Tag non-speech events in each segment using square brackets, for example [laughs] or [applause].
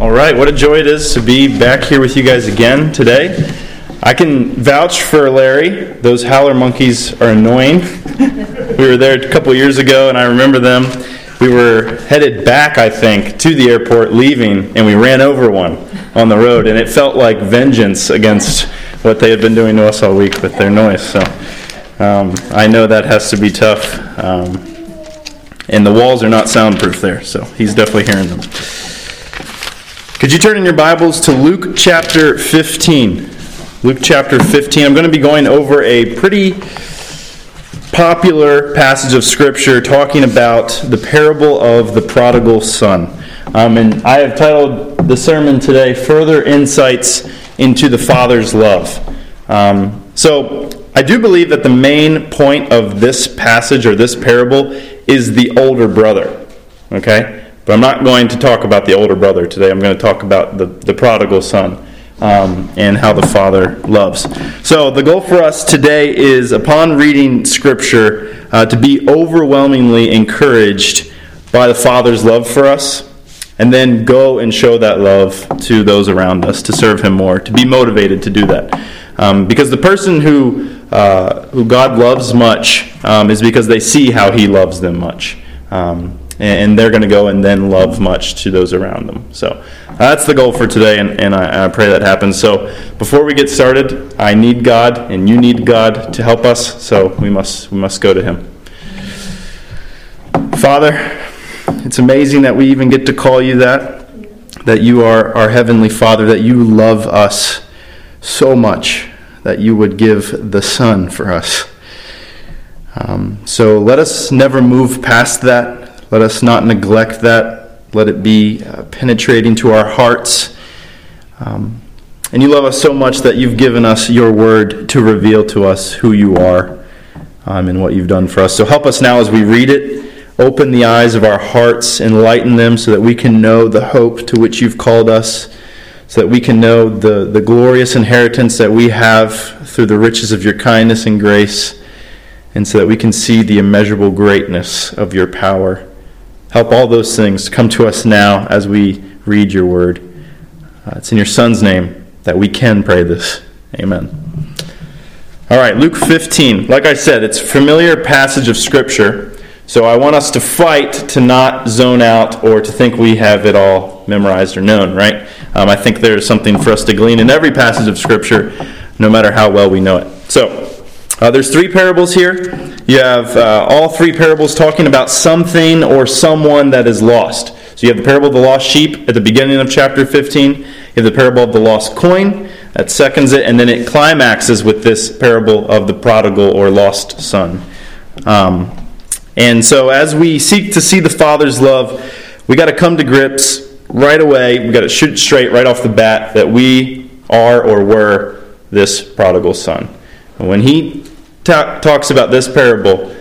All right, what a joy it is to be back here with you guys again today. I can vouch for Larry. Those howler monkeys are annoying. we were there a couple years ago, and I remember them. We were headed back, I think, to the airport, leaving, and we ran over one on the road, and it felt like vengeance against what they had been doing to us all week with their noise. So um, I know that has to be tough. Um, and the walls are not soundproof there, so he's definitely hearing them. Could you turn in your Bibles to Luke chapter 15? Luke chapter 15. I'm going to be going over a pretty popular passage of Scripture talking about the parable of the prodigal son. Um, and I have titled the sermon today, Further Insights into the Father's Love. Um, so I do believe that the main point of this passage or this parable is the older brother. Okay? But I'm not going to talk about the older brother today. I'm going to talk about the, the prodigal son um, and how the father loves. So, the goal for us today is upon reading Scripture uh, to be overwhelmingly encouraged by the father's love for us, and then go and show that love to those around us to serve him more, to be motivated to do that. Um, because the person who, uh, who God loves much um, is because they see how he loves them much. Um, and they're going to go and then love much to those around them. So that's the goal for today, and, and I, I, pray that happens. So before we get started, I need God, and you need God to help us. So we must we must go to Him. Father, it's amazing that we even get to call you that. That you are our heavenly Father. That you love us so much that you would give the Son for us. Um, so let us never move past that let us not neglect that. Let it be uh, penetrating to our hearts. Um, and you love us so much that you've given us your word to reveal to us who you are um, and what you've done for us. So help us now as we read it. Open the eyes of our hearts, enlighten them so that we can know the hope to which you've called us, so that we can know the, the glorious inheritance that we have through the riches of your kindness and grace, and so that we can see the immeasurable greatness of your power. Help all those things come to us now as we read your word. Uh, it's in your Son's name that we can pray this. Amen. All right, Luke 15. Like I said, it's a familiar passage of Scripture, so I want us to fight to not zone out or to think we have it all memorized or known, right? Um, I think there's something for us to glean in every passage of Scripture, no matter how well we know it. So, uh, there's three parables here. You have uh, all three parables talking about something or someone that is lost. So you have the parable of the lost sheep at the beginning of chapter 15. You have the parable of the lost coin that seconds it, and then it climaxes with this parable of the prodigal or lost son. Um, and so as we seek to see the Father's love, we got to come to grips right away. We got to shoot straight right off the bat that we are or were this prodigal son. When he ta- talks about this parable,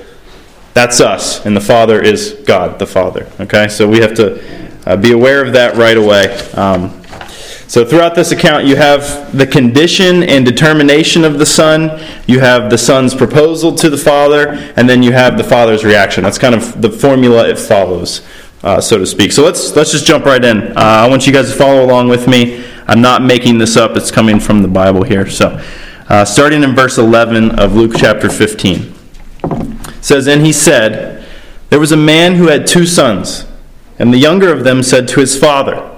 that's us, and the Father is God, the Father. Okay, so we have to uh, be aware of that right away. Um, so throughout this account, you have the condition and determination of the Son, you have the Son's proposal to the Father, and then you have the Father's reaction. That's kind of the formula it follows, uh, so to speak. So let's let's just jump right in. Uh, I want you guys to follow along with me. I'm not making this up; it's coming from the Bible here. So uh, starting in verse 11 of Luke chapter 15. It says, And he said, There was a man who had two sons, and the younger of them said to his father,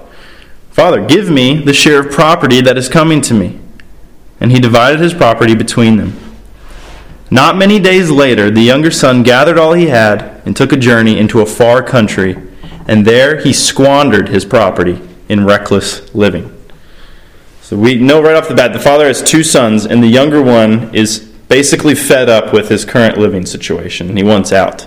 Father, give me the share of property that is coming to me. And he divided his property between them. Not many days later, the younger son gathered all he had and took a journey into a far country, and there he squandered his property in reckless living. So we know right off the bat the father has two sons, and the younger one is basically fed up with his current living situation. He wants out.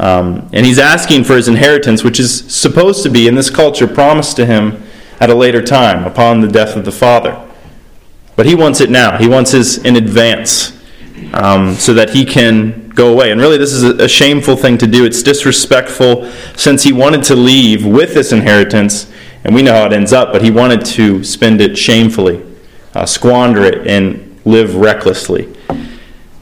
Um, and he's asking for his inheritance, which is supposed to be, in this culture, promised to him at a later time upon the death of the father. But he wants it now. He wants his in advance um, so that he can go away. And really, this is a, a shameful thing to do. It's disrespectful since he wanted to leave with this inheritance and we know how it ends up, but he wanted to spend it shamefully, uh, squander it, and live recklessly.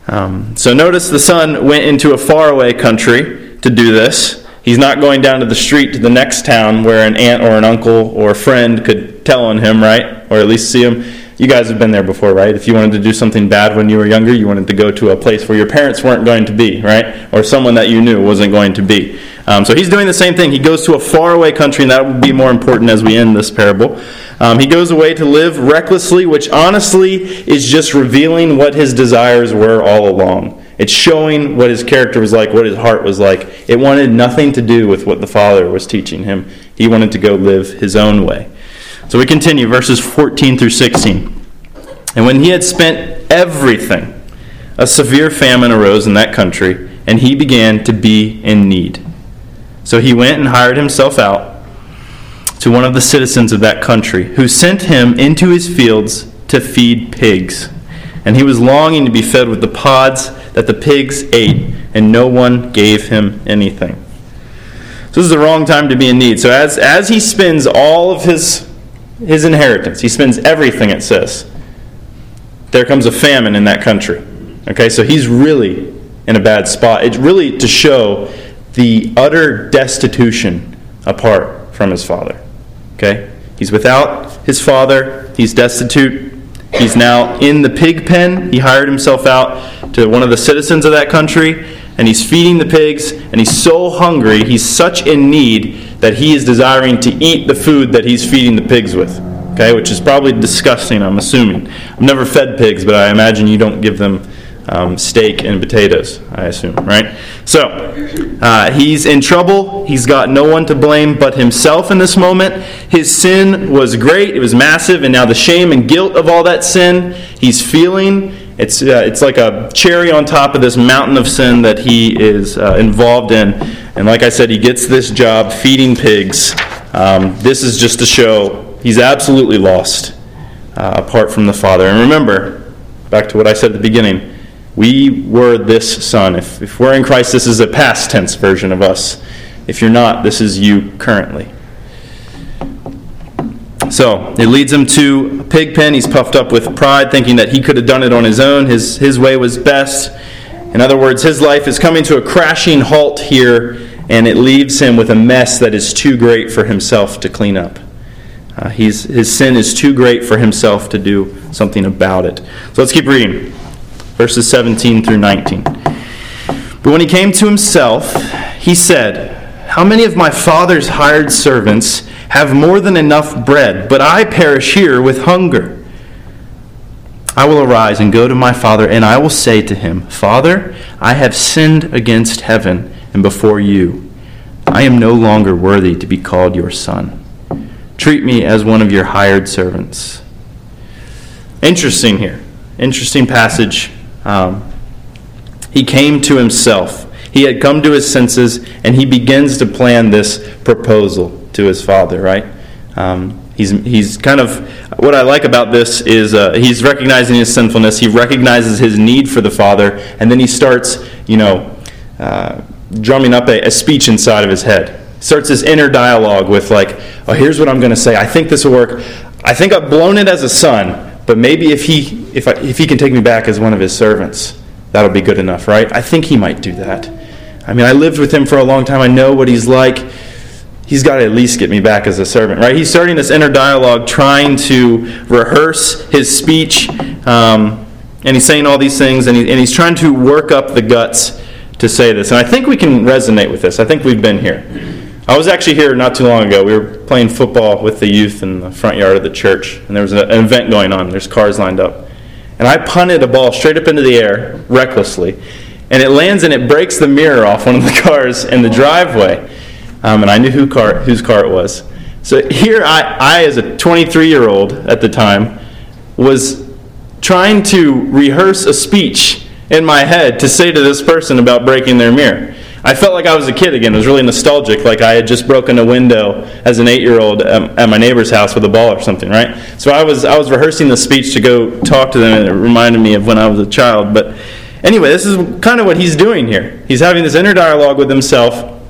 Um, so notice the son went into a faraway country to do this, He's not going down to the street to the next town where an aunt or an uncle or a friend could tell on him, right? Or at least see him. You guys have been there before, right? If you wanted to do something bad when you were younger, you wanted to go to a place where your parents weren't going to be, right? Or someone that you knew wasn't going to be. Um, so he's doing the same thing. He goes to a faraway country, and that will be more important as we end this parable. Um, he goes away to live recklessly, which honestly is just revealing what his desires were all along. It's showing what his character was like, what his heart was like. It wanted nothing to do with what the Father was teaching him. He wanted to go live his own way. So we continue, verses 14 through 16. And when he had spent everything, a severe famine arose in that country, and he began to be in need. So he went and hired himself out to one of the citizens of that country, who sent him into his fields to feed pigs. And he was longing to be fed with the pods that the pigs ate, and no one gave him anything. So this is the wrong time to be in need. So as, as he spends all of his, his inheritance, he spends everything, it says, there comes a famine in that country. Okay, so he's really in a bad spot. It's really to show the utter destitution apart from his father. Okay? He's without his father, he's destitute, He's now in the pig pen. He hired himself out to one of the citizens of that country, and he's feeding the pigs, and he's so hungry, he's such in need that he is desiring to eat the food that he's feeding the pigs with. Okay, which is probably disgusting, I'm assuming. I've never fed pigs, but I imagine you don't give them um, steak and potatoes, I assume, right? So, uh, he's in trouble. He's got no one to blame but himself in this moment. His sin was great, it was massive, and now the shame and guilt of all that sin he's feeling. It's, uh, it's like a cherry on top of this mountain of sin that he is uh, involved in. And like I said, he gets this job feeding pigs. Um, this is just to show he's absolutely lost uh, apart from the Father. And remember, back to what I said at the beginning we were this son. If, if we're in Christ, this is a past tense version of us. If you're not, this is you currently. So it leads him to a pig pen. He's puffed up with pride, thinking that he could have done it on his own. His, his way was best. In other words, his life is coming to a crashing halt here, and it leaves him with a mess that is too great for himself to clean up. Uh, his sin is too great for himself to do something about it. So let's keep reading verses 17 through 19. But when he came to himself, he said, How many of my father's hired servants have more than enough bread, but I perish here with hunger? I will arise and go to my father, and I will say to him, Father, I have sinned against heaven and before you. I am no longer worthy to be called your son. Treat me as one of your hired servants. Interesting here. Interesting passage um, he came to himself. He had come to his senses, and he begins to plan this proposal to his father, right? Um, he's, he's kind of, what I like about this is uh, he's recognizing his sinfulness, he recognizes his need for the father, and then he starts, you know, uh, drumming up a, a speech inside of his head. Starts this inner dialogue with, like, oh, here's what I'm going to say. I think this will work. I think I've blown it as a son, but maybe if he, if, I, if he can take me back as one of his servants, that'll be good enough, right? I think he might do that. I mean, I lived with him for a long time. I know what he's like. He's got to at least get me back as a servant, right? He's starting this inner dialogue, trying to rehearse his speech, um, and he's saying all these things, and, he, and he's trying to work up the guts to say this. And I think we can resonate with this. I think we've been here. I was actually here not too long ago. We were playing football with the youth in the front yard of the church, and there was an event going on. There's cars lined up. And I punted a ball straight up into the air, recklessly, and it lands and it breaks the mirror off one of the [laughs] cars in the driveway. Um, and I knew who car, whose car it was. So here I, I, as a 23 year old at the time, was trying to rehearse a speech in my head to say to this person about breaking their mirror. I felt like I was a kid again. It was really nostalgic, like I had just broken a window as an eight-year-old at my neighbor's house with a ball or something, right? So I was I was rehearsing the speech to go talk to them, and it reminded me of when I was a child. But anyway, this is kind of what he's doing here. He's having this inner dialogue with himself,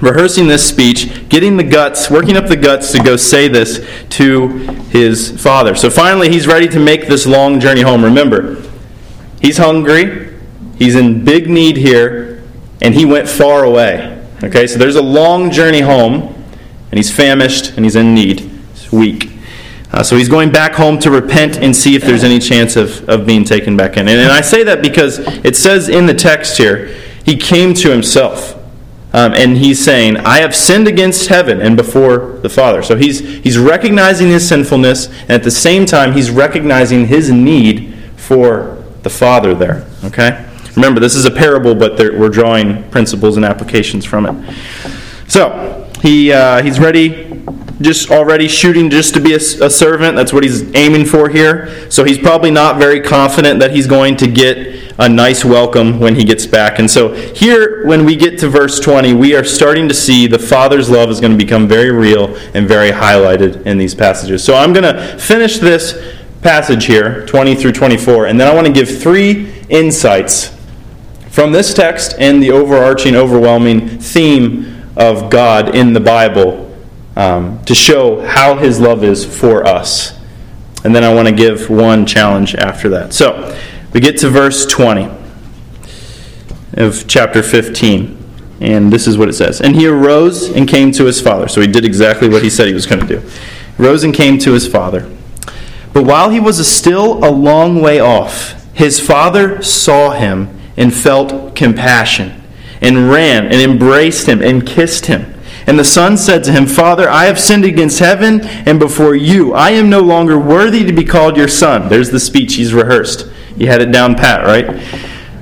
rehearsing this speech, getting the guts, working up the guts to go say this to his father. So finally, he's ready to make this long journey home. Remember, he's hungry. He's in big need here and he went far away. Okay, so there's a long journey home, and he's famished and he's in need. He's weak. Uh, so he's going back home to repent and see if there's any chance of, of being taken back in. And, and I say that because it says in the text here, he came to himself. Um, and he's saying, I have sinned against heaven and before the Father. So he's, he's recognizing his sinfulness, and at the same time, he's recognizing his need for the Father there. Okay? Remember, this is a parable, but we're drawing principles and applications from it. So, he, uh, he's ready just already shooting just to be a, a, servant. That's what he's aiming for here. So he's probably not very confident that he's going to get a nice welcome when he gets back. And so here, when we get to verse 20, we are starting to see the Father's love is going to become very real and very highlighted in these passages. So I'm going to finish this passage here, 20 through 24, and then I want to give three insights from this text and the overarching, overwhelming theme of God in the Bible um, to show how his love is for us. And then I want to give one challenge after that. So we get to verse 20 of chapter 15. And this is what it says. And he arose and came to his father. So he did exactly what he said he was going to do. He rose and came to his father. But while he was still a long way off, his father saw him and felt compassion, and ran and embraced him and kissed him. And the son said to him, Father, I have sinned against heaven and before you. I am no longer worthy to be called your son. There's the speech he's rehearsed. He had it down pat, right?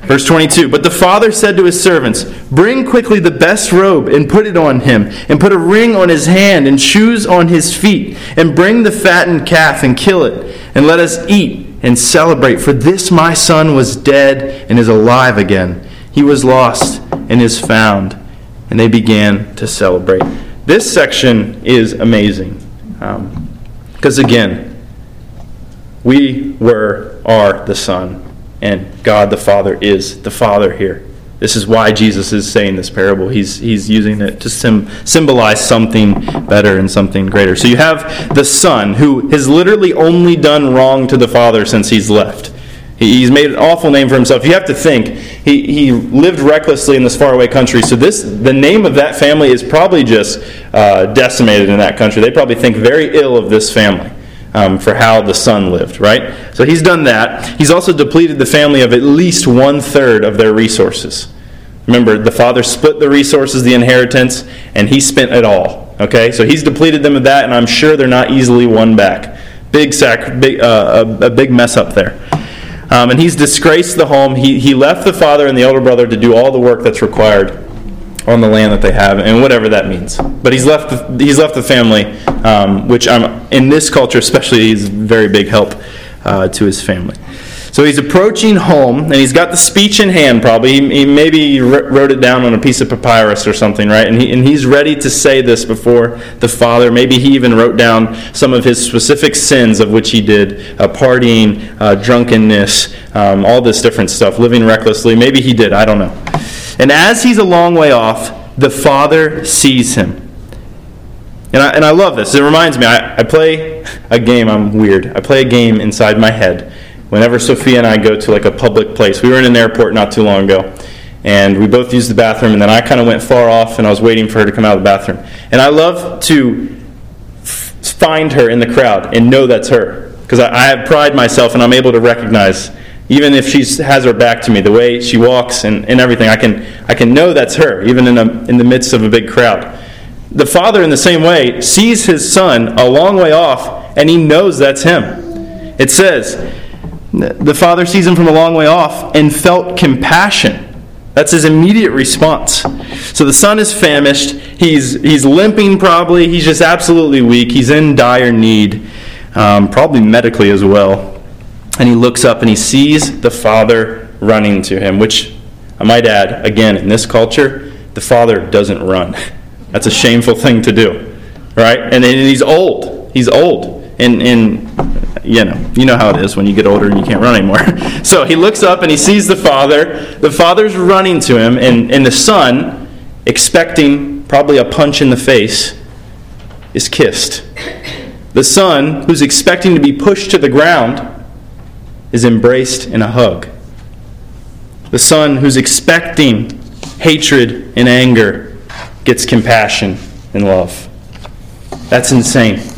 Verse 22 But the father said to his servants, Bring quickly the best robe and put it on him, and put a ring on his hand and shoes on his feet, and bring the fattened calf and kill it, and let us eat and celebrate. For this my son was dead and is alive again. He was lost and is found and they began to celebrate. This section is amazing because, um, again, we were, are the Son, and God the Father is the Father here. This is why Jesus is saying this parable. He's, he's using it to sim- symbolize something better and something greater. So you have the Son, who has literally only done wrong to the Father since he's left. He's made an awful name for himself. You have to think he, he lived recklessly in this faraway country. So this the name of that family is probably just uh, decimated in that country. They probably think very ill of this family um, for how the son lived. Right. So he's done that. He's also depleted the family of at least one third of their resources. Remember, the father split the resources, the inheritance, and he spent it all. Okay, so he's depleted them of that, and I'm sure they're not easily won back. Big sac, big, uh, a, a big mess up there. Um, and he's disgraced the home. He, he left the father and the elder brother to do all the work that's required on the land that they have, and whatever that means. But he's left the, he's left the family, um, which I'm, in this culture especially, he's very big help uh, to his family. So he's approaching home, and he's got the speech in hand, probably. He, he maybe wrote it down on a piece of papyrus or something, right? And, he, and he's ready to say this before the Father. Maybe he even wrote down some of his specific sins of which he did uh, partying, uh, drunkenness, um, all this different stuff, living recklessly. Maybe he did, I don't know. And as he's a long way off, the Father sees him. And I, and I love this. It reminds me, I, I play a game, I'm weird. I play a game inside my head whenever Sophia and I go to like a public place. We were in an airport not too long ago, and we both used the bathroom, and then I kind of went far off, and I was waiting for her to come out of the bathroom. And I love to f- find her in the crowd and know that's her, because I, I have pride myself, and I'm able to recognize. Even if she has her back to me, the way she walks and, and everything, I can, I can know that's her, even in, a, in the midst of a big crowd. The father, in the same way, sees his son a long way off, and he knows that's him. It says, the father sees him from a long way off and felt compassion. That's his immediate response. So the son is famished. He's, he's limping, probably. He's just absolutely weak. He's in dire need, um, probably medically as well. And he looks up and he sees the father running to him, which I might add, again, in this culture, the father doesn't run. [laughs] That's a shameful thing to do, right? And, and he's old. He's old. And, and you know, you know how it is when you get older and you can't run anymore. [laughs] so he looks up and he sees the father. The father's running to him, and, and the son, expecting probably a punch in the face, is kissed. The son, who's expecting to be pushed to the ground, is embraced in a hug. The son, who's expecting hatred and anger, gets compassion and love. That's insane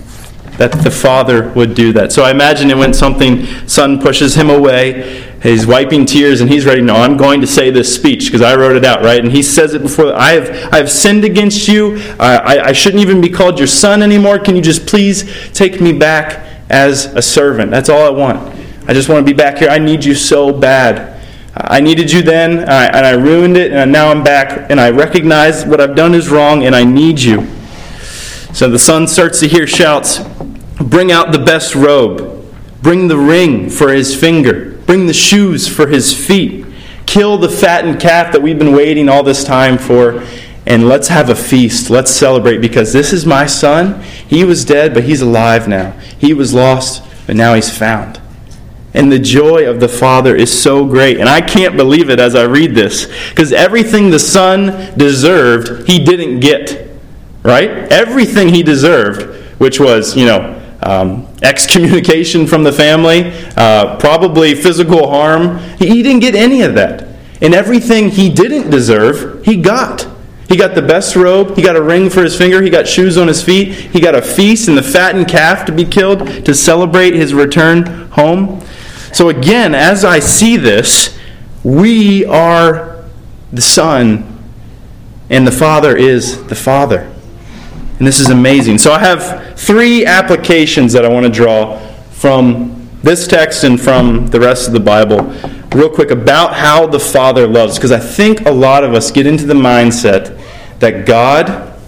that the father would do that. So I imagine it went something, son pushes him away, he's wiping tears, and he's ready. No, I'm going to say this speech because I wrote it out, right? And he says it before. I have, I have sinned against you. I, I, I shouldn't even be called your son anymore. Can you just please take me back as a servant? That's all I want. I just want to be back here. I need you so bad. I needed you then, and I, and I ruined it, and now I'm back, and I recognize what I've done is wrong, and I need you. So the son starts to hear shouts Bring out the best robe, bring the ring for his finger, bring the shoes for his feet, kill the fattened calf that we've been waiting all this time for, and let's have a feast. Let's celebrate because this is my son. He was dead, but he's alive now. He was lost, but now he's found. And the joy of the Father is so great. And I can't believe it as I read this. Because everything the Son deserved, he didn't get. Right? Everything he deserved, which was, you know, um, excommunication from the family, uh, probably physical harm. He, he didn't get any of that. And everything he didn't deserve, he got. He got the best robe. He got a ring for his finger. He got shoes on his feet. He got a feast and the fattened calf to be killed to celebrate his return home. So, again, as I see this, we are the Son, and the Father is the Father. And this is amazing. So I have three applications that I want to draw from this text and from the rest of the Bible, real quick, about how the Father loves. Because I think a lot of us get into the mindset that God,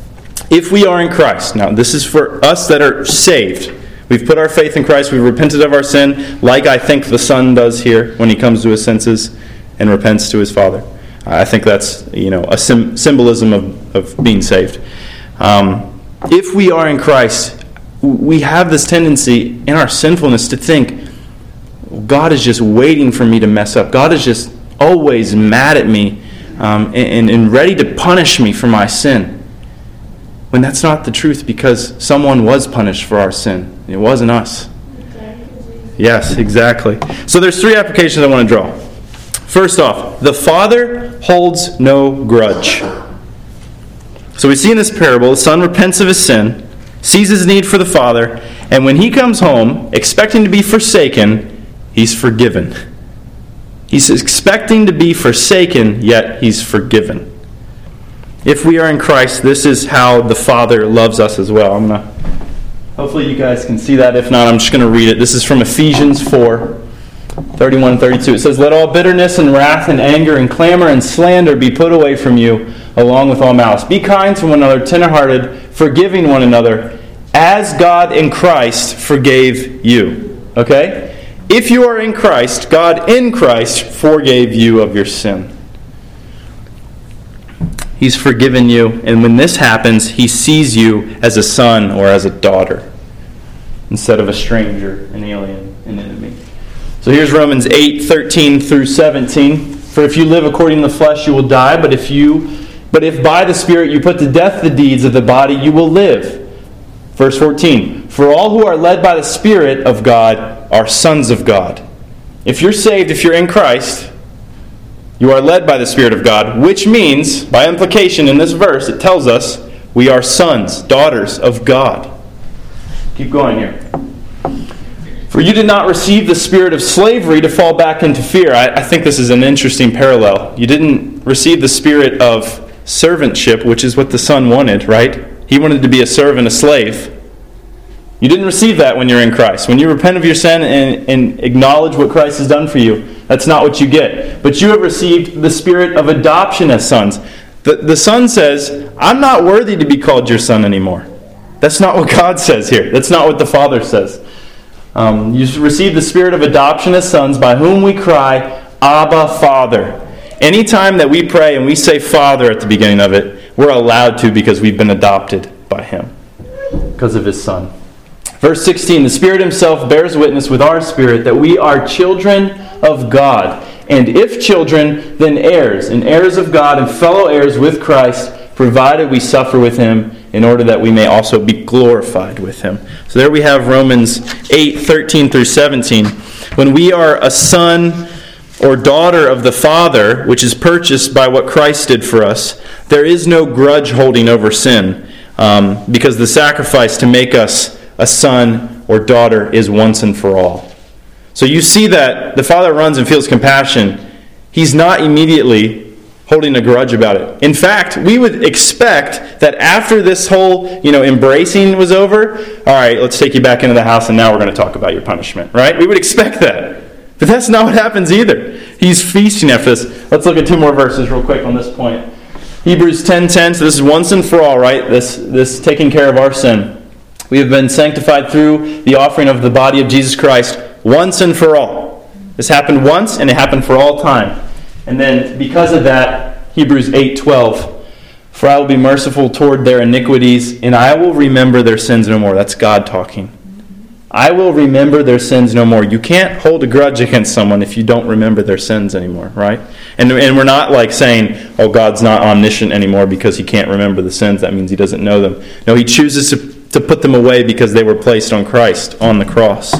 if we are in Christ, now this is for us that are saved. We've put our faith in Christ. We've repented of our sin, like I think the Son does here when he comes to his senses and repents to his Father. I think that's you know a sim- symbolism of, of being saved. Um, if we are in Christ, we have this tendency in our sinfulness to think, God is just waiting for me to mess up. God is just always mad at me um, and, and ready to punish me for my sin. When that's not the truth because someone was punished for our sin. It wasn't us. Yes, exactly. So there's three applications I want to draw. First off, the Father holds no grudge. So we see in this parable, the son repents of his sin, sees his need for the father, and when he comes home, expecting to be forsaken, he's forgiven. He's expecting to be forsaken, yet he's forgiven. If we are in Christ, this is how the Father loves us as well. I'm gonna, hopefully, you guys can see that. If not, I'm just going to read it. This is from Ephesians 4 31 and 32. It says, Let all bitterness and wrath and anger and clamor and slander be put away from you along with all malice. Be kind to one another, tenderhearted, forgiving one another, as God in Christ forgave you. Okay? If you are in Christ, God in Christ forgave you of your sin. He's forgiven you, and when this happens, He sees you as a son or as a daughter instead of a stranger, an alien, an enemy. So here's Romans 8 13 through 17. For if you live according to the flesh, you will die, but if you but if by the Spirit you put to death the deeds of the body, you will live. Verse 14 For all who are led by the Spirit of God are sons of God. If you're saved, if you're in Christ, you are led by the Spirit of God, which means, by implication in this verse, it tells us we are sons, daughters of God. Keep going here. For you did not receive the spirit of slavery to fall back into fear. I, I think this is an interesting parallel. You didn't receive the spirit of servantship, which is what the son wanted, right? He wanted to be a servant, a slave. You didn't receive that when you're in Christ. When you repent of your sin and, and acknowledge what Christ has done for you, that's not what you get. But you have received the spirit of adoption as sons. The, the son says, I'm not worthy to be called your son anymore. That's not what [laughs] God says here. That's not what the Father says. Um, you receive the spirit of adoption as sons, by whom we cry, Abba, Father. Anytime that we pray and we say Father at the beginning of it, we're allowed to because we've been adopted by Him because of His Son. Verse 16 The Spirit Himself bears witness with our spirit that we are children of God. And if children, then heirs, and heirs of God and fellow heirs with Christ, provided we suffer with Him in order that we may also be glorified with Him. So there we have Romans 8 13 through 17. When we are a son, or daughter of the Father, which is purchased by what Christ did for us, there is no grudge holding over sin um, because the sacrifice to make us a son or daughter is once and for all. So you see that the Father runs and feels compassion. He's not immediately holding a grudge about it. In fact, we would expect that after this whole, you know, embracing was over, all right, let's take you back into the house and now we're going to talk about your punishment, right? We would expect that. But that's not what happens either. He's feasting after this. Let's look at two more verses real quick on this point. Hebrews 10:10. so this is once and for all, right? This this taking care of our sin. We have been sanctified through the offering of the body of Jesus Christ once and for all. This happened once and it happened for all time. And then because of that, Hebrews 8:12 For I will be merciful toward their iniquities and I will remember their sins no more. That's God talking. I will remember their sins no more. You can't hold a grudge against someone if you don't remember their sins anymore, right? And, and we're not like saying, oh, God's not omniscient anymore because he can't remember the sins. That means he doesn't know them. No, he chooses to, to put them away because they were placed on Christ on the cross.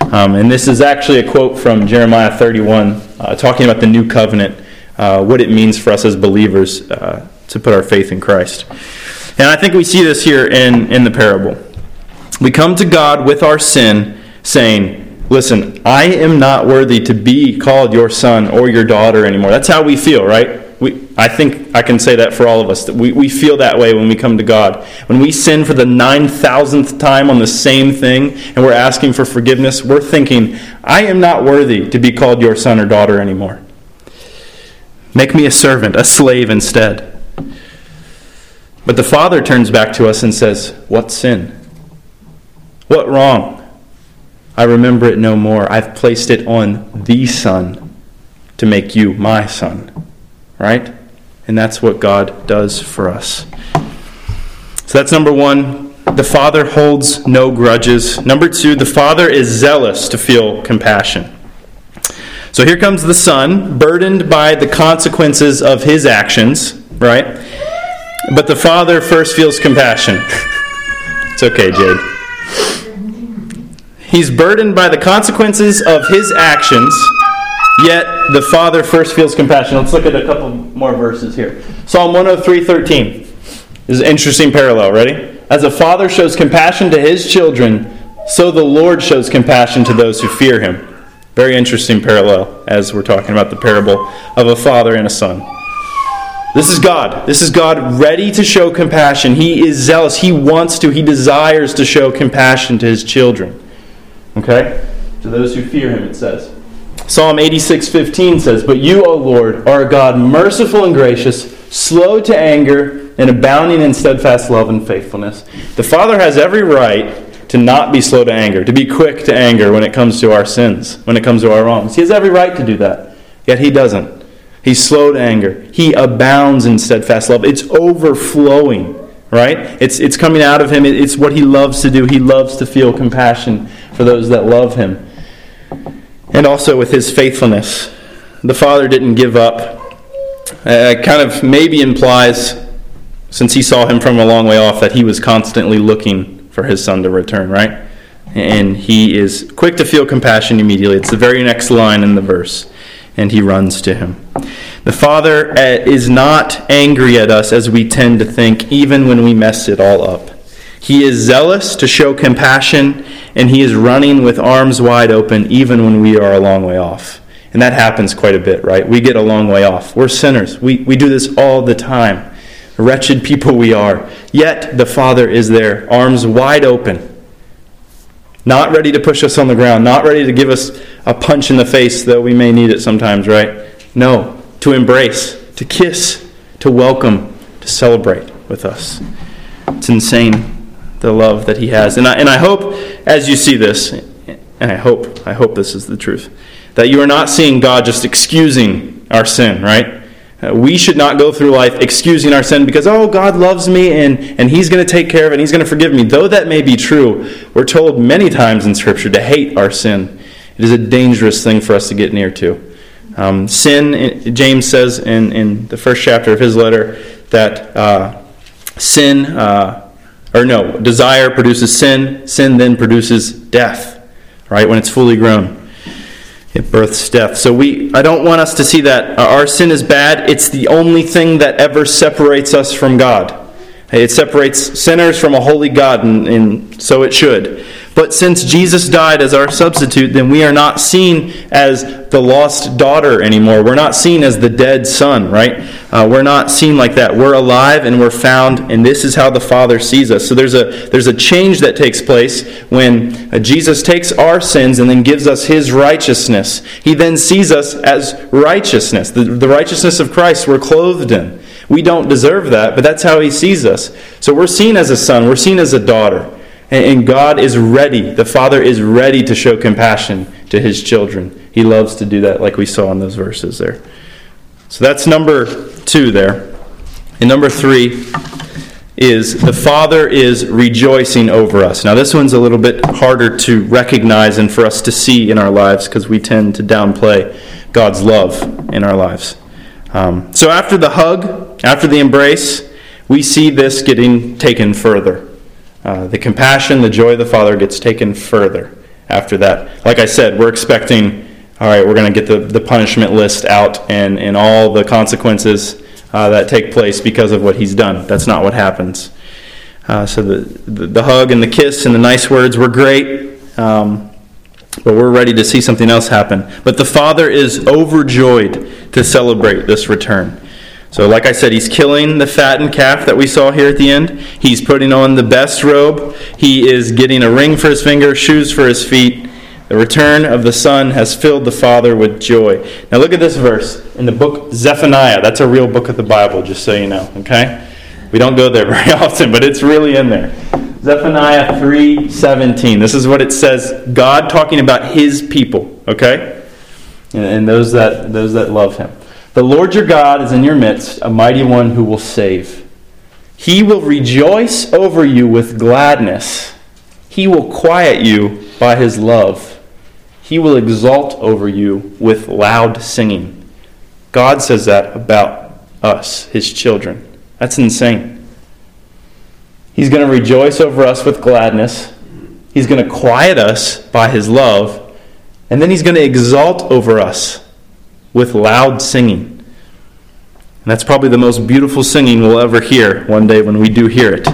Um, and this is actually a quote from Jeremiah 31, uh, talking about the new covenant, uh, what it means for us as believers uh, to put our faith in Christ. And I think we see this here in, in the parable. We come to God with our sin, saying, Listen, I am not worthy to be called your son or your daughter anymore. That's how we feel, right? We, I think I can say that for all of us. That we, we feel that way when we come to God. When we sin for the 9,000th time on the same thing and we're asking for forgiveness, we're thinking, I am not worthy to be called your son or daughter anymore. Make me a servant, a slave instead. But the Father turns back to us and says, What sin? What wrong? I remember it no more. I've placed it on the Son to make you my son. Right? And that's what God does for us. So that's number one. The Father holds no grudges. Number two, the Father is zealous to feel compassion. So here comes the Son, burdened by the consequences of his actions, right? But the Father first feels compassion. [laughs] it's okay, Jade. He's burdened by the consequences of his actions, yet the Father first feels compassion. Let's look at a couple more verses here. Psalm 103 13 this is an interesting parallel. Ready? As a father shows compassion to his children, so the Lord shows compassion to those who fear him. Very interesting parallel as we're talking about the parable of a father and a son. This is God. This is God ready to show compassion. He is zealous. He wants to, he desires to show compassion to his children. Okay? To those who fear him, it says. Psalm 86:15 says, "But you, O Lord, are a God merciful and gracious, slow to anger, and abounding in steadfast love and faithfulness." The Father has every right to not be slow to anger, to be quick to anger when it comes to our sins, when it comes to our wrongs. He has every right to do that. Yet he doesn't. He's slow to anger. He abounds in steadfast love. It's overflowing, right? It's, it's coming out of him. It's what he loves to do. He loves to feel compassion for those that love him. And also with his faithfulness. The Father didn't give up. Uh, kind of maybe implies, since he saw him from a long way off, that he was constantly looking for his son to return, right? And he is quick to feel compassion immediately. It's the very next line in the verse. And he runs to him. The Father uh, is not angry at us as we tend to think, even when we mess it all up. He is zealous to show compassion, and he is running with arms wide open even when we are a long way off. And that happens quite a bit, right? We get a long way off. We're sinners. We, we do this all the time. Wretched people we are. Yet the Father is there, arms wide open, not ready to push us on the ground, not ready to give us a punch in the face, though we may need it sometimes, right? No, to embrace, to kiss, to welcome, to celebrate with us. It's insane the love that he has. And I, and I hope as you see this, and I hope, I hope this is the truth, that you are not seeing God just excusing our sin, right? Uh, we should not go through life excusing our sin because, oh, God loves me and, and He's going to take care of it and He's going to forgive me. Though that may be true, we're told many times in Scripture to hate our sin. It is a dangerous thing for us to get near to. Um, sin, James says in, in the first chapter of his letter, that uh, sin. Uh, or no, desire produces sin, sin then produces death, right, when it's fully grown. It births death. So we I don't want us to see that our sin is bad. It's the only thing that ever separates us from God. It separates sinners from a holy God, and, and, so it should. But since Jesus died as our substitute, then we are not seen as the lost daughter anymore. We're not seen as the dead son, right? Uh, we're not seen like that. We're alive and we're found, and this is how the Father sees us. So there's a there's a change that takes place when uh, Jesus takes our sins and then gives us His righteousness. He then sees us as righteousness, the, the righteousness of Christ. We're clothed in. We don't deserve that, but that's how He sees us. So we're seen as a son, we're seen as a daughter. And God is ready, the Father is ready to show compassion to His children. He loves to do that, like we saw in those verses there. So that's number two there. And number three is the Father is rejoicing over us. Now, this one's a little bit harder to recognize and for us to see in our lives because we tend to downplay God's love in our lives. Um, so after the hug, after the embrace, we see this getting taken further. Uh, the compassion, the joy of the Father gets taken further after that. Like I said, we're expecting, all right, we're going to get the, the punishment list out and, and all the consequences uh, that take place because of what he's done. That's not what happens. Uh, so the, the, the, hug and the kiss and the nice words were great. Um, but we're ready to see something else happen. But the Father is overjoyed to celebrate this return. So, like I said, he's killing the fattened calf that we saw here at the end. He's putting on the best robe. He is getting a ring for his finger, shoes for his feet. The return of the Son has filled the Father with joy. Now, look at this verse in the book Zephaniah. That's a real book of the Bible, just so you know, okay? We don't go there [laughs] very often, but it's really in there. Zephaniah 3:17. This is what it says, God talking about his people, okay? And those that those that love him. The Lord your God is in your midst, a mighty one who will save. He will rejoice over you with gladness. He will quiet you by his love. He will exalt over you with loud singing. God says that about us, his children. That's insane. He's going to rejoice over us with gladness. He's going to quiet us by his love. And then he's going to exalt over us with loud singing. And that's probably the most beautiful singing we'll ever hear one day when we do hear it.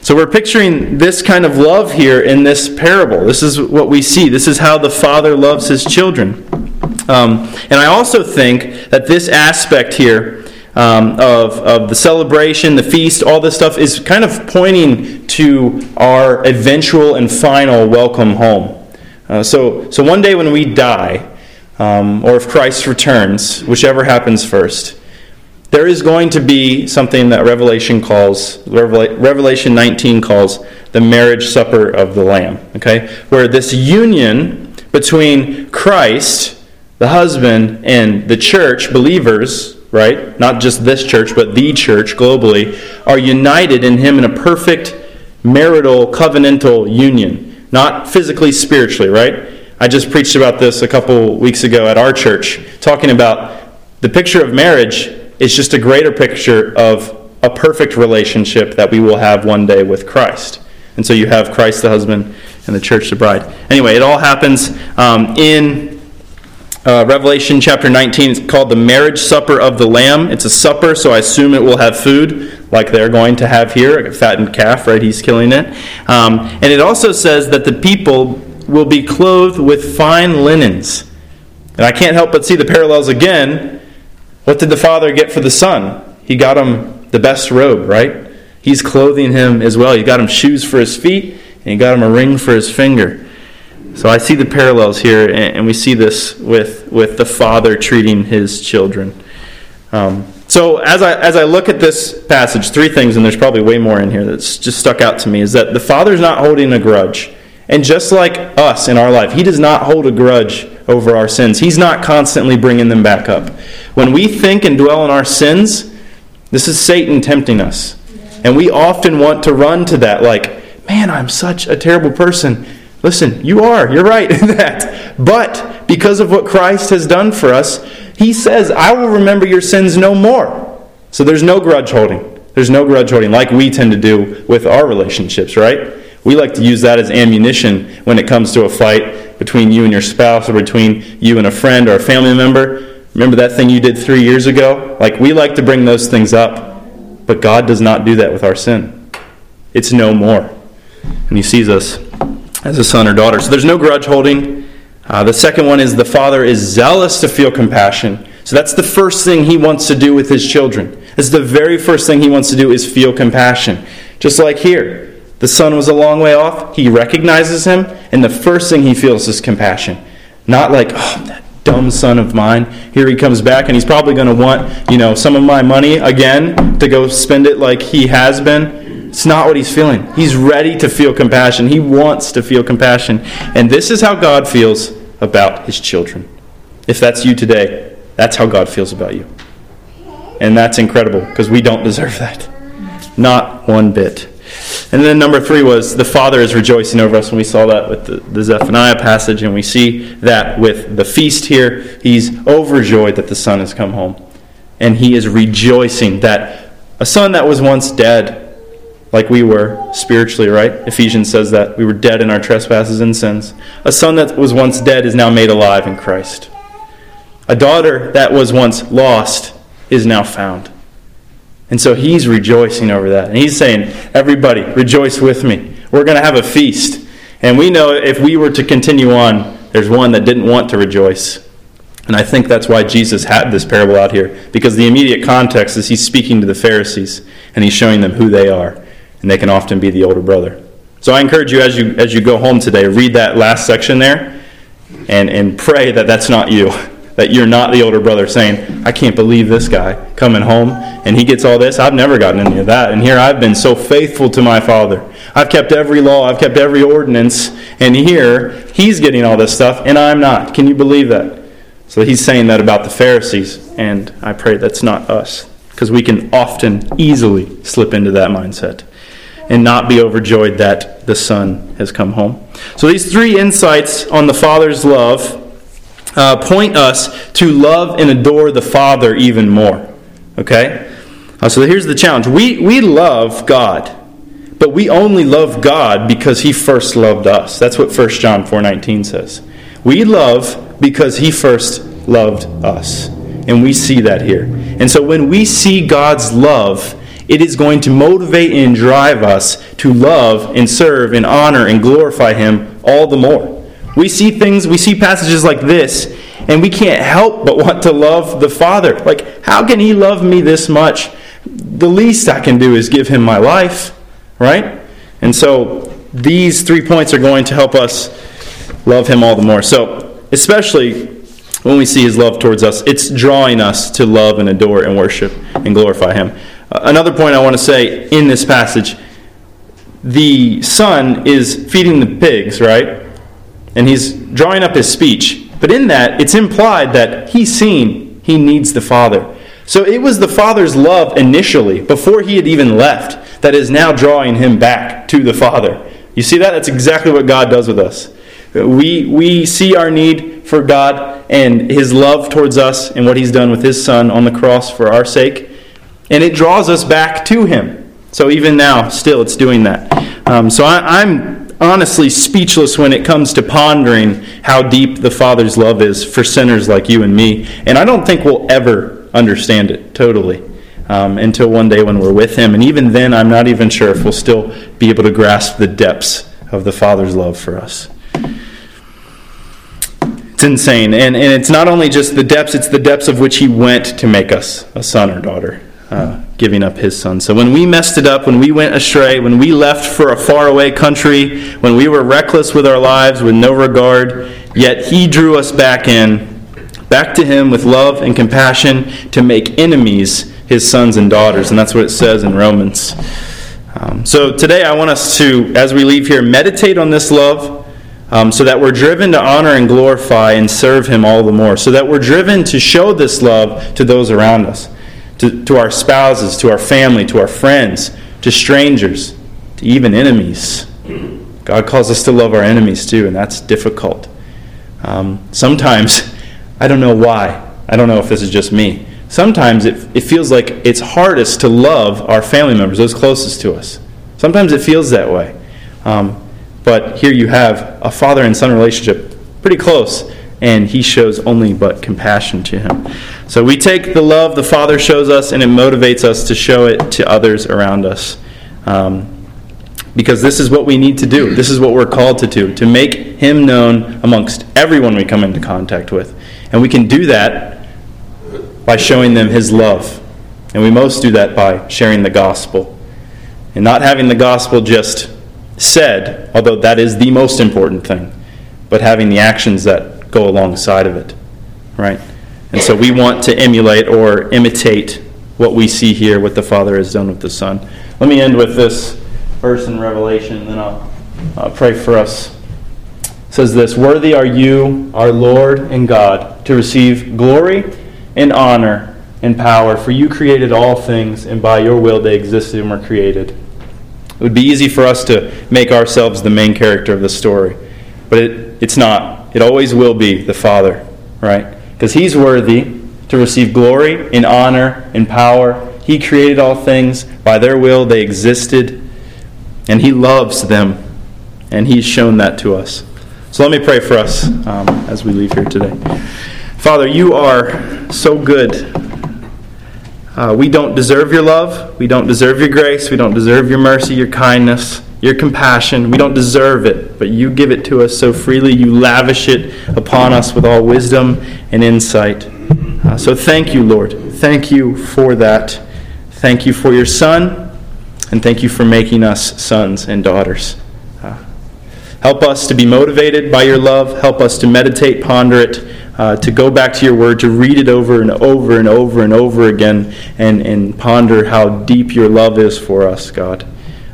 So we're picturing this kind of love here in this parable. This is what we see. This is how the Father loves his children. Um, and I also think that this aspect here um, of, of the celebration, the feast, all this stuff is kind of pointing to our eventual and final welcome home. Uh, so, so one day when we die, um, or if Christ returns, whichever happens first, there is going to be something that Revelation calls, Revelation 19 calls the marriage supper of the Lamb, okay? Where this union between Christ, the husband, and the church, believers, right? Not just this church, but the church globally, are united in Him in a perfect marital covenantal union. Not physically, spiritually, right? I just preached about this a couple weeks ago at our church, talking about the picture of marriage is just a greater picture of a perfect relationship that we will have one day with Christ. And so you have Christ the husband and the church the bride. Anyway, it all happens um, in uh, Revelation chapter 19 It's called the marriage supper of the Lamb. It's a supper, so I assume it will have food like they're going to have here a fattened calf, right? He's killing it. Um, and it also says that the people will be clothed with fine linens. And I can't help but see the parallels again. What did the Father get for the Son? He got him the best robe, right? He's clothing him as well. He got him shoes for his feet, and he got him a ring for his finger. So I see the parallels here, and we see this with, with the father treating his children. Um, so as I, as I look at this passage, three things, and there's probably way more in here that's just stuck out to me, is that the father's not holding a grudge. And just like us in our life, he does not hold a grudge over our sins. He's not constantly bringing them back up. When we think and dwell on our sins, this is Satan tempting us. And we often want to run to that, like, man, I'm such a terrible person. Listen, you are. You're right [laughs] in that. But because of what Christ has done for us, he says, I will remember your sins no more. So there's no grudge holding. There's no grudge holding like we tend to do with our relationships, right? We like to use that as ammunition when it comes to a fight between you and your spouse or between you and a friend or a family member. Remember that thing you did three years ago? Like, we like to bring those things up, but God does not do that with our sin. It's no more. And He sees us as a son or daughter. So there's no grudge holding. Uh, the second one is the father is zealous to feel compassion. So that's the first thing he wants to do with his children. It's the very first thing he wants to do is feel compassion. Just like here, the son was a long way off. He recognizes him, and the first thing he feels is compassion. Not like, oh, that dumb son of mine. Here he comes back, and he's probably going to want, you know, some of my money again to go spend it like he has been. It's not what he's feeling. He's ready to feel compassion. He wants to feel compassion. And this is how God feels about his children. If that's you today, that's how God feels about you. And that's incredible because we don't deserve that. Not one bit. And then number three was the Father is rejoicing over us. And we saw that with the, the Zephaniah passage, and we see that with the feast here. He's overjoyed that the Son has come home. And he is rejoicing that a son that was once dead, like we were spiritually, right? Ephesians says that we were dead in our trespasses and sins. A son that was once dead is now made alive in Christ. A daughter that was once lost is now found. And so he's rejoicing over that. And he's saying, Everybody, rejoice with me. We're going to have a feast. And we know if we were to continue on, there's one that didn't want to rejoice. And I think that's why Jesus had this parable out here, because the immediate context is he's speaking to the Pharisees and he's showing them who they are. And they can often be the older brother. So I encourage you as you as you go home today, read that last section there and, and pray that that's not you that you're not the older brother saying, I can't believe this guy coming home and he gets all this. I've never gotten any of that. And here I've been so faithful to my father. I've kept every law, I've kept every ordinance, and here he's getting all this stuff and I'm not. Can you believe that? So he's saying that about the Pharisees, and I pray that's not us because we can often easily slip into that mindset and not be overjoyed that the Son has come home. So, these three insights on the Father's love uh, point us to love and adore the Father even more. Okay? Uh, so here's the challenge we, we love God, but we only love God because He first loved us. That's what 1 John 4.19 says. We love because He first loved us. And we see that here. And so when we see God's love, it is going to motivate and drive us to love and serve and honor and glorify Him all the more. We see things, we see passages like this, and we can't help but want to love the Father. Like, how can He love me this much? The least I can do is give Him my life, right? And so these three points are going to help us love Him all the more. So, especially when we see His love towards us, it's drawing us to love and adore and worship and glorify Him. Uh, another point I want to say in this passage the son is feeding the pigs, right? And he's drawing up his speech. But in that, it's implied that he's seen he needs the Father. So it was the Father's love initially, before he had even left, that is now drawing him back to the Father. You see that? That's exactly what God does with us. We, we see our need for God and his love towards us and what he's done with his Son on the cross for our sake, and it draws us back to him. So even now, still, it's doing that. Um, so I, I'm honestly speechless when it comes to pondering how deep the Father's love is for sinners like you and me. And I don't think we'll ever understand it totally um, until one day when we're with Him. And even then, I'm not even sure if we'll still be able to grasp the depths of the Father's love for us. It's insane. And, and it's not only just the depths, it's the depths of which He went to make us a son or daughter. Uh, giving up his son. So when we messed it up, when we went astray, when we left for a faraway country, when we were reckless with our lives with no regard, yet he drew us back in, back to him with love and compassion to make enemies his sons and daughters. And that's what it says in Romans. Um, so today I want us to, as we leave here, meditate on this love. Um, so that we're driven to honor and glorify and serve Him all the more. So that we're driven to show this love to those around us to, to our spouses, to our family, to our friends, to strangers, to even enemies. God calls us to love our enemies too, and that's difficult. Um, sometimes, [laughs] I don't know why. I don't know if this is just me. Sometimes it, it feels like it's hardest to love our family members, those closest to us. Sometimes it feels that way. Um, but here you have a father and son relationship, pretty close, and he shows only but compassion to him. So we take the love the Father shows us, and it motivates us to show it to others around us. Um, because this is what we need to do. This is what we're called to do, to make Him known amongst everyone we come into contact with. And we can do that by showing them His love. And we most do that by sharing the gospel. And not having the gospel just said, although that is the most important thing, but having the actions that go alongside of it. Right? And so we want to emulate or imitate what we see here, what the Father has done with the Son. Let me end with this verse in Revelation, and then I'll uh, pray for us. It says this Worthy are you, our Lord and God, to receive glory and honor and power, for you created all things, and by your will they existed and were created. It would be easy for us to make ourselves the main character of the story, but it, it's not. It always will be the Father, right? Because He's worthy to receive glory and honor and power. He created all things. By their will, they existed and He loves them, and He's shown that to us. So let me pray for us um, as we leave here today. Father, you are so good. Uh, we don't deserve your love. We don't deserve your grace. We don't deserve your mercy, your kindness, your compassion. We don't deserve it, but you give it to us so freely. You lavish it upon us with all wisdom and insight. Uh, so thank you, Lord. Thank you for that. Thank you for your Son. And thank you for making us sons and daughters. Uh, help us to be motivated by your love. Help us to meditate, ponder it, uh, to go back to your word, to read it over and over and over and over again, and, and ponder how deep your love is for us, God.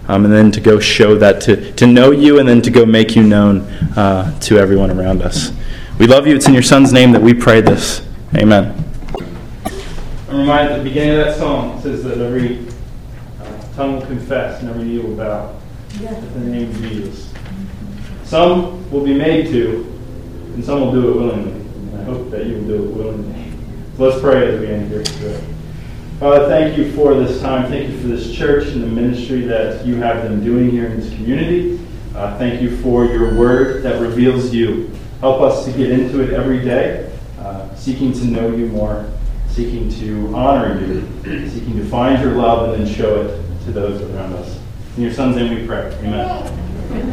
Um, and then to go show that, to, to know you, and then to go make you known uh, to everyone around us. We love you. It's in your Son's name that we pray this. Amen. I'm reminded at the beginning of that song, it says that every tongue will confess and every knee will bow at the name of Jesus. Some will be made to, and some will do it willingly. And I hope that you will do it willingly. So let's pray as we end here today. Father, thank you for this time. Thank you for this church and the ministry that you have them doing here in this community. Uh, thank you for your word that reveals you. Help us to get into it every day, uh, seeking to know you more, seeking to honor you, seeking to find your love and then show it to those around us. In your son's name we pray. Amen.